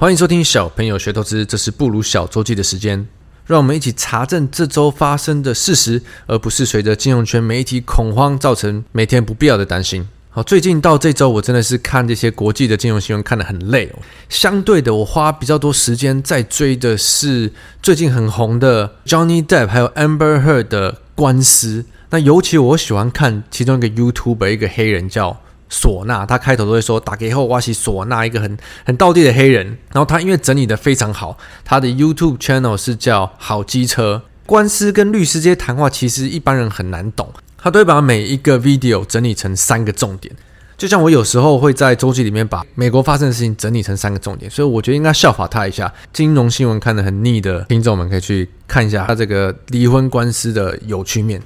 欢迎收听小朋友学投资，这是不鲁小周记的时间，让我们一起查证这周发生的事实，而不是随着金融圈媒体恐慌，造成每天不必要的担心。好，最近到这周，我真的是看这些国际的金融新闻看得很累哦。相对的，我花比较多时间在追的是最近很红的 Johnny Depp 还有 Amber Heard 的官司。那尤其我喜欢看其中一个 YouTuber，一个黑人叫。唢呐，他开头都会说打给后挖起唢呐，一个很很道地的黑人。然后他因为整理得非常好，他的 YouTube channel 是叫好机车。官司跟律师这些谈话，其实一般人很难懂。他都会把每一个 video 整理成三个重点，就像我有时候会在周记里面把美国发生的事情整理成三个重点。所以我觉得应该效法他一下。金融新闻看得很腻的听众们可以去看一下他这个离婚官司的有趣面。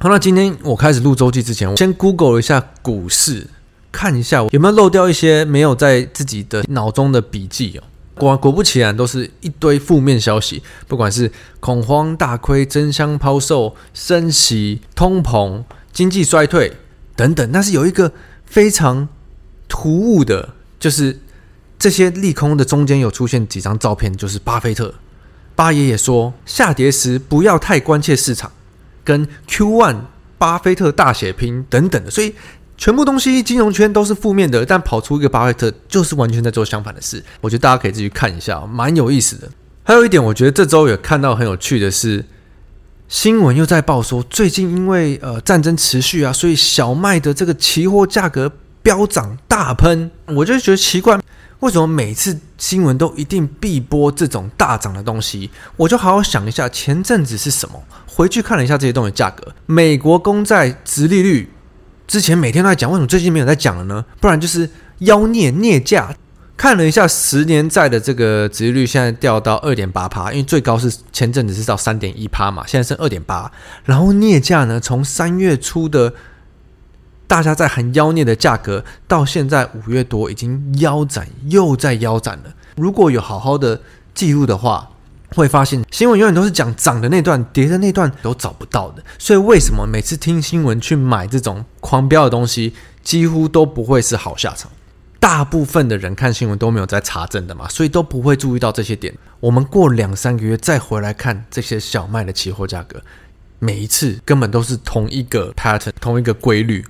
好，那今天我开始录周记之前，我先 Google 一下股市，看一下我有没有漏掉一些没有在自己的脑中的笔记哦。果果不其然，都是一堆负面消息，不管是恐慌、大亏、争相抛售、升息、通膨、经济衰退等等。但是有一个非常突兀的，就是这些利空的中间有出现几张照片，就是巴菲特，巴爷爷说，下跌时不要太关切市场。跟 Q One 巴菲特大血拼等等的，所以全部东西金融圈都是负面的，但跑出一个巴菲特就是完全在做相反的事。我觉得大家可以自己看一下，蛮有意思的。还有一点，我觉得这周有看到很有趣的是，新闻又在报说，最近因为呃战争持续啊，所以小麦的这个期货价格飙涨大喷。我就觉得奇怪，为什么每次新闻都一定必播这种大涨的东西？我就好好想一下，前阵子是什么？回去看了一下这些东西价格，美国公债殖利率之前每天都在讲，为什么最近没有在讲了呢？不然就是妖孽孽价。看了一下十年债的这个殖利率，现在掉到二点八趴，因为最高是前阵子是到三点一趴嘛，现在剩二点八。然后镍价呢，从三月初的大家在喊妖孽的价格，到现在五月多已经腰斩，又在腰斩了。如果有好好的记录的话。会发现新闻永远都是讲涨的那段，跌的那段都找不到的。所以为什么每次听新闻去买这种狂飙的东西，几乎都不会是好下场？大部分的人看新闻都没有在查证的嘛，所以都不会注意到这些点。我们过两三个月再回来看这些小麦的期货价格，每一次根本都是同一个 pattern，同一个规律。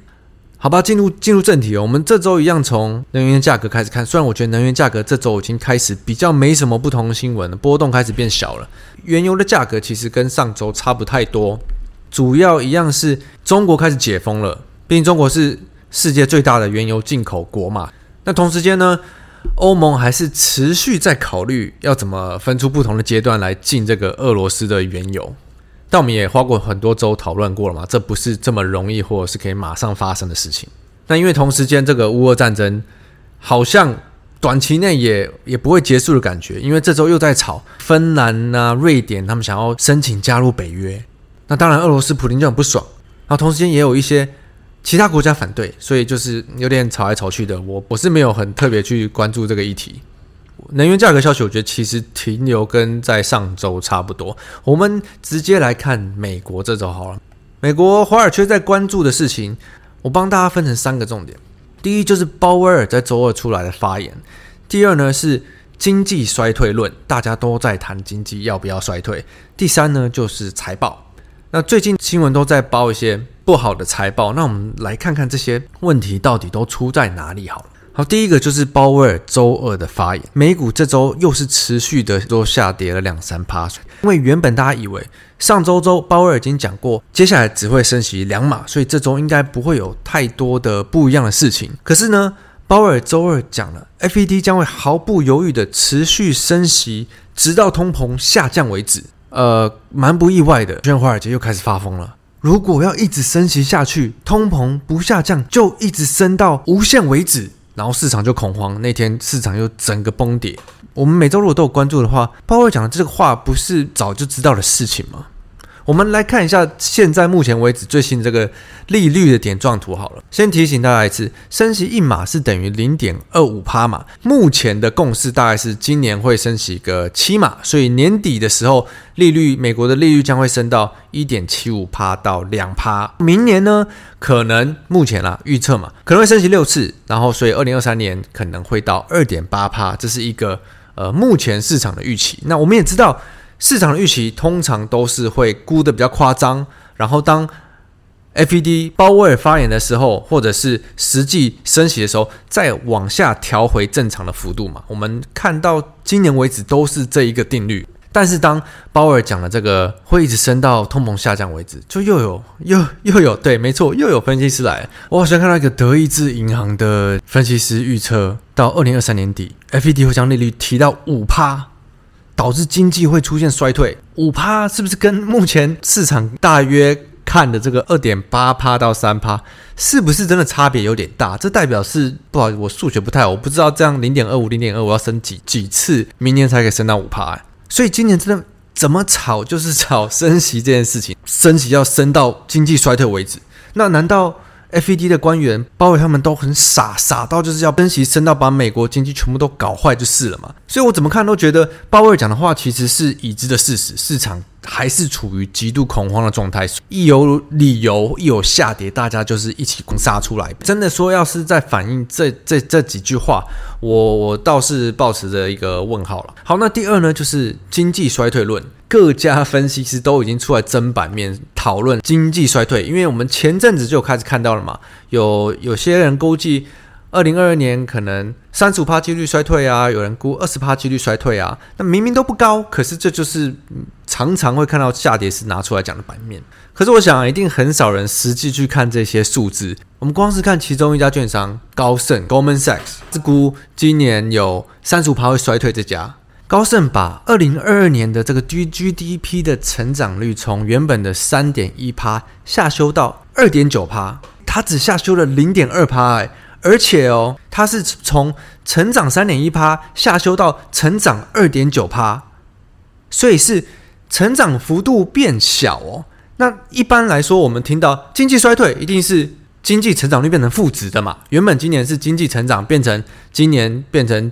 好吧，进入进入正题哦。我们这周一样从能源价格开始看。虽然我觉得能源价格这周已经开始比较没什么不同的新闻了，波动开始变小了。原油的价格其实跟上周差不太多，主要一样是中国开始解封了。毕竟中国是世界最大的原油进口国嘛。那同时间呢，欧盟还是持续在考虑要怎么分出不同的阶段来进这个俄罗斯的原油。但我们也花过很多周讨论过了嘛，这不是这么容易或者是可以马上发生的事情。那因为同时间这个乌俄战争好像短期内也也不会结束的感觉，因为这周又在吵芬兰啊、瑞典他们想要申请加入北约，那当然俄罗斯普林就很不爽，然后同时间也有一些其他国家反对，所以就是有点吵来吵去的。我我是没有很特别去关注这个议题。能源价格消息，我觉得其实停留跟在上周差不多。我们直接来看美国这周好了。美国华尔街在关注的事情，我帮大家分成三个重点。第一就是鲍威尔在周二出来的发言。第二呢是经济衰退论，大家都在谈经济要不要衰退。第三呢就是财报。那最近新闻都在报一些不好的财报，那我们来看看这些问题到底都出在哪里好了。好，第一个就是鲍威尔周二的发言，美股这周又是持续的都下跌了两三趴水，因为原本大家以为上周周鲍威尔已经讲过，接下来只会升息两码，所以这周应该不会有太多的不一样的事情。可是呢，鲍威尔周二讲了，FED 将会毫不犹豫的持续升息，直到通膨下降为止。呃，蛮不意外的，现在华尔街又开始发疯了。如果要一直升息下去，通膨不下降，就一直升到无限为止。然后市场就恐慌，那天市场又整个崩跌。我们每周如果都有关注的话，鲍威尔讲的这个话不是早就知道的事情吗？我们来看一下现在目前为止最新这个利率的点状图好了。先提醒大家一次，升息一码是等于零点二五趴嘛。目前的共识大概是今年会升息个七码，所以年底的时候利率美国的利率将会升到一点七五趴到两趴。明年呢？可能目前啦，预测嘛，可能会升息六次，然后所以二零二三年可能会到二点八趴，这是一个呃目前市场的预期。那我们也知道，市场的预期通常都是会估得比较夸张，然后当 FED 鲍威尔发言的时候，或者是实际升息的时候，再往下调回正常的幅度嘛。我们看到今年为止都是这一个定律。但是当鲍尔讲了这个会一直升到通膨下降为止，就又有又又有对，没错，又有分析师来。我好像看到一个德意志银行的分析师预测，到二零二三年底，FED 会将利率提到五趴，导致经济会出现衰退。五趴是不是跟目前市场大约？看的这个二点八趴到三趴，是不是真的差别有点大？这代表是不好意思，我数学不太好，我不知道这样零点二五、零点二五要升几几次，明年才可以升到五趴。哎，所以今年真的怎么炒就是炒升息这件事情，升息要升到经济衰退为止。那难道？FED 的官员，鲍威尔他们都很傻，傻到就是要升息升到把美国经济全部都搞坏就是了嘛。所以我怎么看都觉得鲍威尔讲的话其实是已知的事实，市场还是处于极度恐慌的状态。一有理由，一有下跌，大家就是一起攻杀出来。真的说，要是在反映这这这几句话，我我倒是抱持着一个问号了。好，那第二呢，就是经济衰退论。各家分析师都已经出来争版面讨论经济衰退，因为我们前阵子就开始看到了嘛，有有些人估计二零二二年可能三十五趴几率衰退啊，有人估二十趴几率衰退啊，那明明都不高，可是这就是常常会看到下跌时拿出来讲的版面。可是我想一定很少人实际去看这些数字，我们光是看其中一家券商高盛 Goldman Sachs 是估今年有三十五趴会衰退这家。高盛把二零二二年的这个 GDP 的成长率从原本的三点一趴下修到二点九趴，它只下修了零点二趴，哎，而且哦，它是从成长三点一趴下修到成长二点九趴，所以是成长幅度变小哦。那一般来说，我们听到经济衰退，一定是经济成长率变成负值的嘛？原本今年是经济成长，变成今年变成。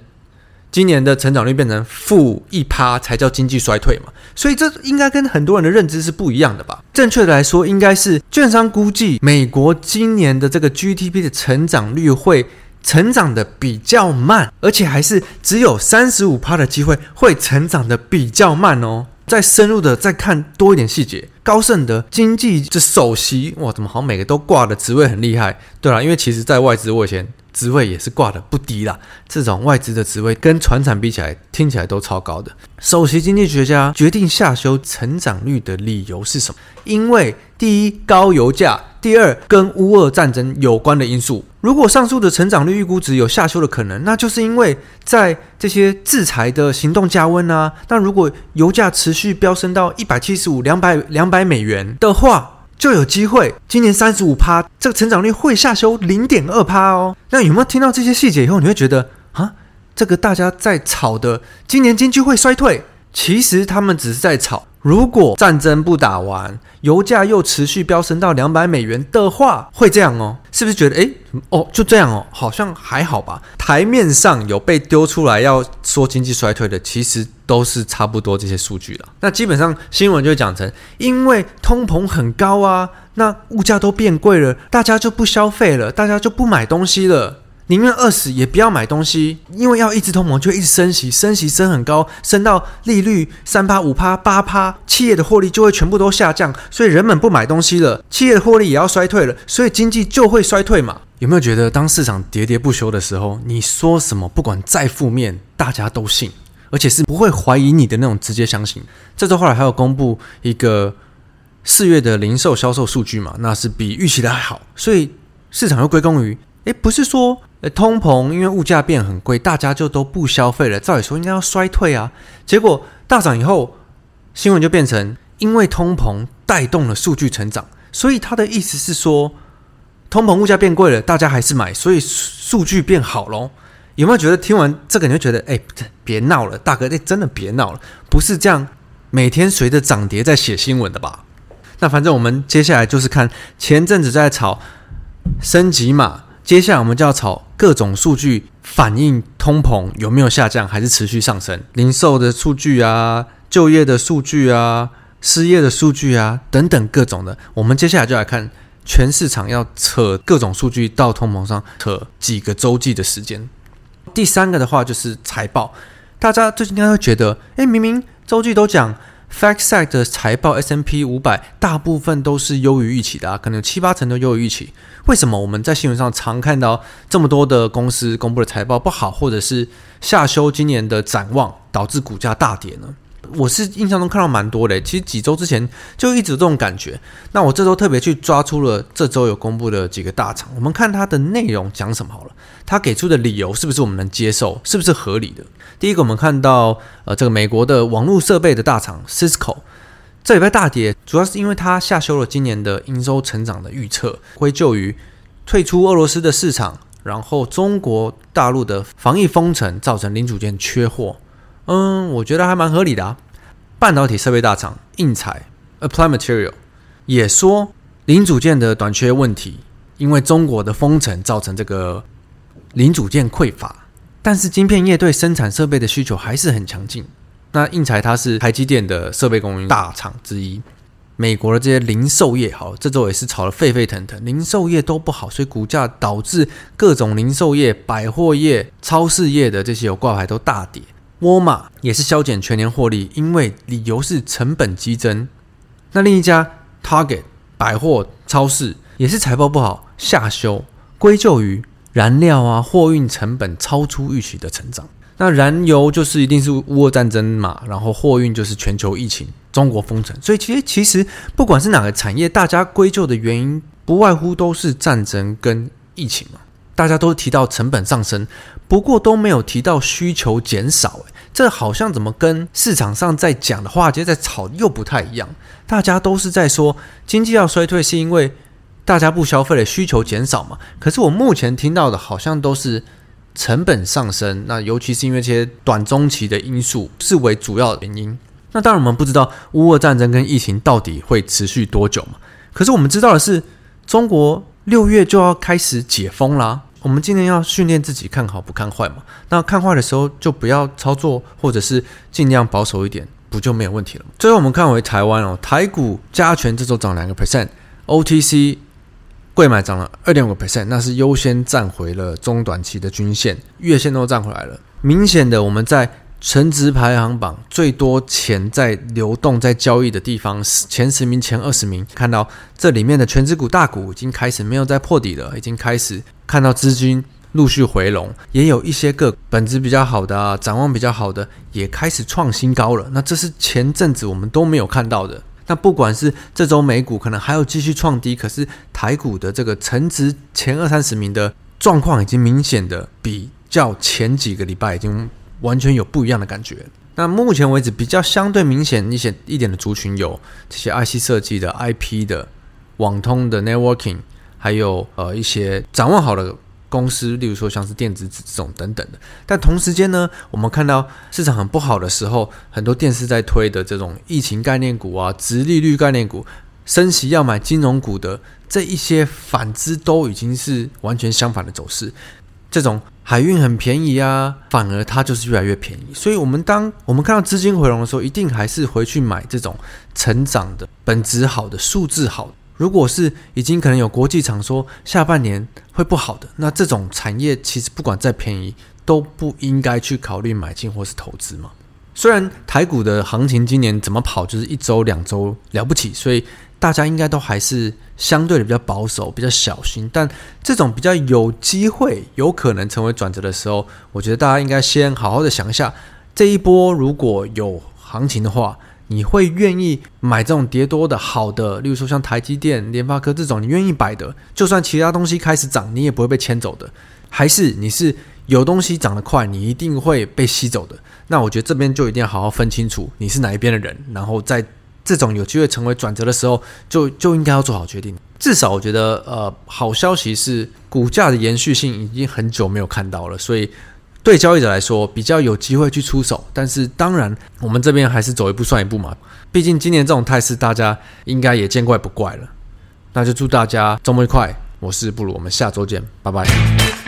今年的成长率变成负一趴才叫经济衰退嘛？所以这应该跟很多人的认知是不一样的吧？正确的来说，应该是券商估计美国今年的这个 GDP 的成长率会成长的比较慢，而且还是只有三十五趴的机会会成长的比较慢哦。再深入的再看多一点细节，高盛的经济这首席哇，怎么好像每个都挂的职位很厉害？对啦，因为其实在外资我以前。职位也是挂的不低啦，这种外资的职位跟船产比起来，听起来都超高的。首席经济学家决定下修成长率的理由是什么？因为第一，高油价；第二，跟乌俄战争有关的因素。如果上述的成长率预估值有下修的可能，那就是因为在这些制裁的行动加温啊。那如果油价持续飙升到一百七十五、两百、两百美元的话，就有机会，今年三十五趴，这个成长率会下修零点二趴哦。那有没有听到这些细节以后，你会觉得啊，这个大家在炒的今年经济会衰退，其实他们只是在炒。如果战争不打完，油价又持续飙升到两百美元的话，会这样哦？是不是觉得诶，哦，就这样哦，好像还好吧？台面上有被丢出来要说经济衰退的，其实都是差不多这些数据了。那基本上新闻就讲成，因为通膨很高啊，那物价都变贵了，大家就不消费了，大家就不买东西了。宁愿饿死也不要买东西，因为要一直通膨，就一直升息，升息升很高，升到利率三趴、五趴、八趴，企业的获利就会全部都下降，所以人们不买东西了，企业的获利也要衰退了，所以经济就会衰退嘛？有没有觉得，当市场喋喋不休的时候，你说什么，不管再负面，大家都信，而且是不会怀疑你的那种直接相信？这周后来还有公布一个四月的零售销售数据嘛，那是比预期的还好，所以市场又归功于。诶，不是说，通膨因为物价变很贵，大家就都不消费了。照理说应该要衰退啊，结果大涨以后，新闻就变成因为通膨带动了数据成长，所以他的意思是说，通膨物价变贵了，大家还是买，所以数据变好喽。有没有觉得听完这个你就觉得，诶，别闹了，大哥，诶，真的别闹了，不是这样，每天随着涨跌在写新闻的吧？那反正我们接下来就是看前阵子在炒升级码。接下来我们就要炒各种数据，反映通膨有没有下降，还是持续上升？零售的数据啊，就业的数据啊，失业的数据啊，等等各种的。我们接下来就来看全市场要扯各种数据到通膨上，扯几个周期的时间。第三个的话就是财报，大家最近应该会觉得，诶，明明周记都讲 FactSet 的财报 S M P 五百大部分都是优于预期的啊，可能有七八成都优于预期。为什么我们在新闻上常看到这么多的公司公布的财报不好，或者是下修今年的展望，导致股价大跌呢？我是印象中看到蛮多的，其实几周之前就一直这种感觉。那我这周特别去抓出了这周有公布的几个大厂，我们看它的内容讲什么好了，它给出的理由是不是我们能接受，是不是合理的？第一个，我们看到呃这个美国的网络设备的大厂 Cisco，这礼拜大跌，主要是因为它下修了今年的营收成长的预测，归咎于退出俄罗斯的市场，然后中国大陆的防疫封城造成零组件缺货。嗯，我觉得还蛮合理的啊。半导体设备大厂应材 Applied Material 也说零组件的短缺问题，因为中国的封城造成这个零组件匮乏。但是晶片业对生产设备的需求还是很强劲。那应材它是台积电的设备供应大厂之一。美国的这些零售业，好，这周也是炒得沸沸腾腾，零售业都不好，所以股价导致各种零售业、百货业、超市业的这些有挂牌都大跌。沃尔玛也是削减全年获利，因为理由是成本激增。那另一家 Target 百货超市也是财报不好下修，归咎于燃料啊货运成本超出预期的成长。那燃油就是一定是乌俄战争嘛，然后货运就是全球疫情、中国封城。所以其实其实不管是哪个产业，大家归咎的原因不外乎都是战争跟疫情嘛。大家都提到成本上升，不过都没有提到需求减少。诶，这好像怎么跟市场上在讲的话，其实在炒又不太一样。大家都是在说经济要衰退，是因为大家不消费了，需求减少嘛。可是我目前听到的，好像都是成本上升。那尤其是因为这些短中期的因素是为主要的原因。那当然我们不知道乌俄战争跟疫情到底会持续多久嘛。可是我们知道的是，中国六月就要开始解封啦。我们今天要训练自己看好不看坏嘛？那看坏的时候就不要操作，或者是尽量保守一点，不就没有问题了吗？最后我们看回台湾哦，台股加权这周涨两个 percent，OTC 贵买涨了二点五个 percent，那是优先站回了中短期的均线，月线都站回来了。明显的，我们在成值排行榜最多钱在流动在交易的地方，前十名、前二十名，看到这里面的全职股大股已经开始没有再破底了，已经开始看到资金陆续回笼，也有一些个本质比较好的啊，展望比较好的也开始创新高了。那这是前阵子我们都没有看到的。那不管是这周美股可能还有继续创低，可是台股的这个成值前二三十名的状况已经明显的比较前几个礼拜已经。完全有不一样的感觉。那目前为止比较相对明显一些一点的族群有这些 IC 设计的、IP 的、网通的、Networking，还有呃一些展望好的公司，例如说像是电子纸这种等等的。但同时间呢，我们看到市场很不好的时候，很多电视在推的这种疫情概念股啊、殖利率概念股、升息要买金融股的这一些反之，都已经是完全相反的走势。这种海运很便宜啊，反而它就是越来越便宜。所以，我们当我们看到资金回笼的时候，一定还是回去买这种成长的、本质好的、数字好的。如果是已经可能有国际厂说下半年会不好的，那这种产业其实不管再便宜，都不应该去考虑买进或是投资嘛。虽然台股的行情今年怎么跑，就是一周两周了不起，所以。大家应该都还是相对的比较保守、比较小心，但这种比较有机会、有可能成为转折的时候，我觉得大家应该先好好的想一下，这一波如果有行情的话，你会愿意买这种跌多的好的，例如说像台积电、联发科这种，你愿意摆的，就算其他东西开始涨，你也不会被牵走的，还是你是有东西涨得快，你一定会被吸走的？那我觉得这边就一定要好好分清楚你是哪一边的人，然后再。这种有机会成为转折的时候，就就应该要做好决定。至少我觉得，呃，好消息是股价的延续性已经很久没有看到了，所以对交易者来说比较有机会去出手。但是当然，我们这边还是走一步算一步嘛。毕竟今年这种态势，大家应该也见怪不怪了。那就祝大家周末愉快，我是布鲁，我们下周见，拜拜。